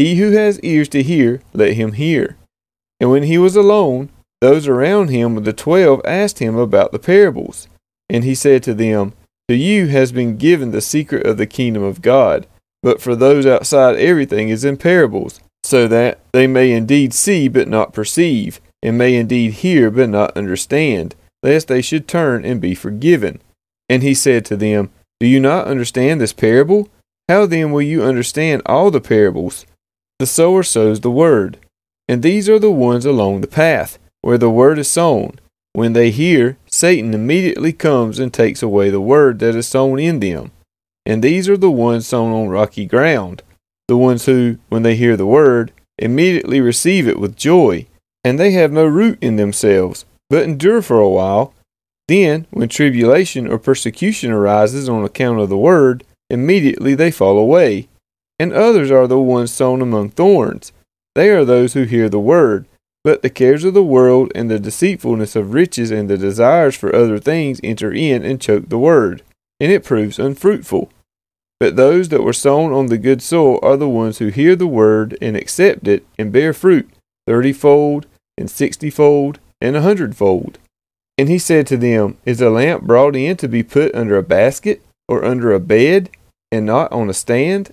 He who has ears to hear, let him hear. And when he was alone, those around him with the twelve asked him about the parables. And he said to them, To you has been given the secret of the kingdom of God, but for those outside everything is in parables, so that they may indeed see but not perceive, and may indeed hear but not understand lest they should turn and be forgiven. And he said to them, Do you not understand this parable? How then will you understand all the parables? The sower sows the word, and these are the ones along the path, where the word is sown. When they hear, Satan immediately comes and takes away the word that is sown in them. And these are the ones sown on rocky ground, the ones who, when they hear the word, immediately receive it with joy, and they have no root in themselves but endure for a while. Then, when tribulation or persecution arises on account of the word, immediately they fall away. And others are the ones sown among thorns. They are those who hear the word, but the cares of the world and the deceitfulness of riches and the desires for other things enter in and choke the word, and it proves unfruitful. But those that were sown on the good soil are the ones who hear the word and accept it and bear fruit, thirtyfold and sixtyfold and a hundredfold. And he said to them, Is a lamp brought in to be put under a basket, or under a bed, and not on a stand?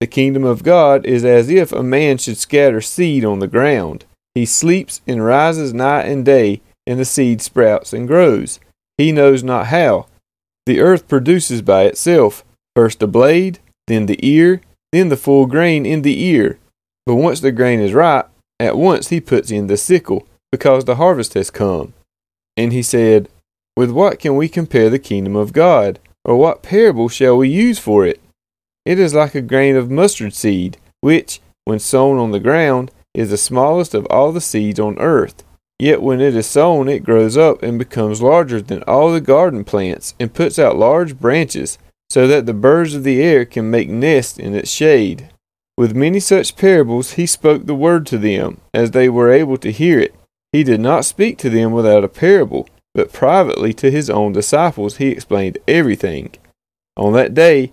The kingdom of God is as if a man should scatter seed on the ground. He sleeps and rises night and day, and the seed sprouts and grows. He knows not how. The earth produces by itself first a blade, then the ear, then the full grain in the ear. But once the grain is ripe, at once he puts in the sickle because the harvest has come. And he said, With what can we compare the kingdom of God? Or what parable shall we use for it? It is like a grain of mustard seed, which, when sown on the ground, is the smallest of all the seeds on earth. Yet when it is sown, it grows up and becomes larger than all the garden plants, and puts out large branches, so that the birds of the air can make nests in its shade. With many such parables he spoke the word to them, as they were able to hear it. He did not speak to them without a parable, but privately to his own disciples he explained everything. On that day,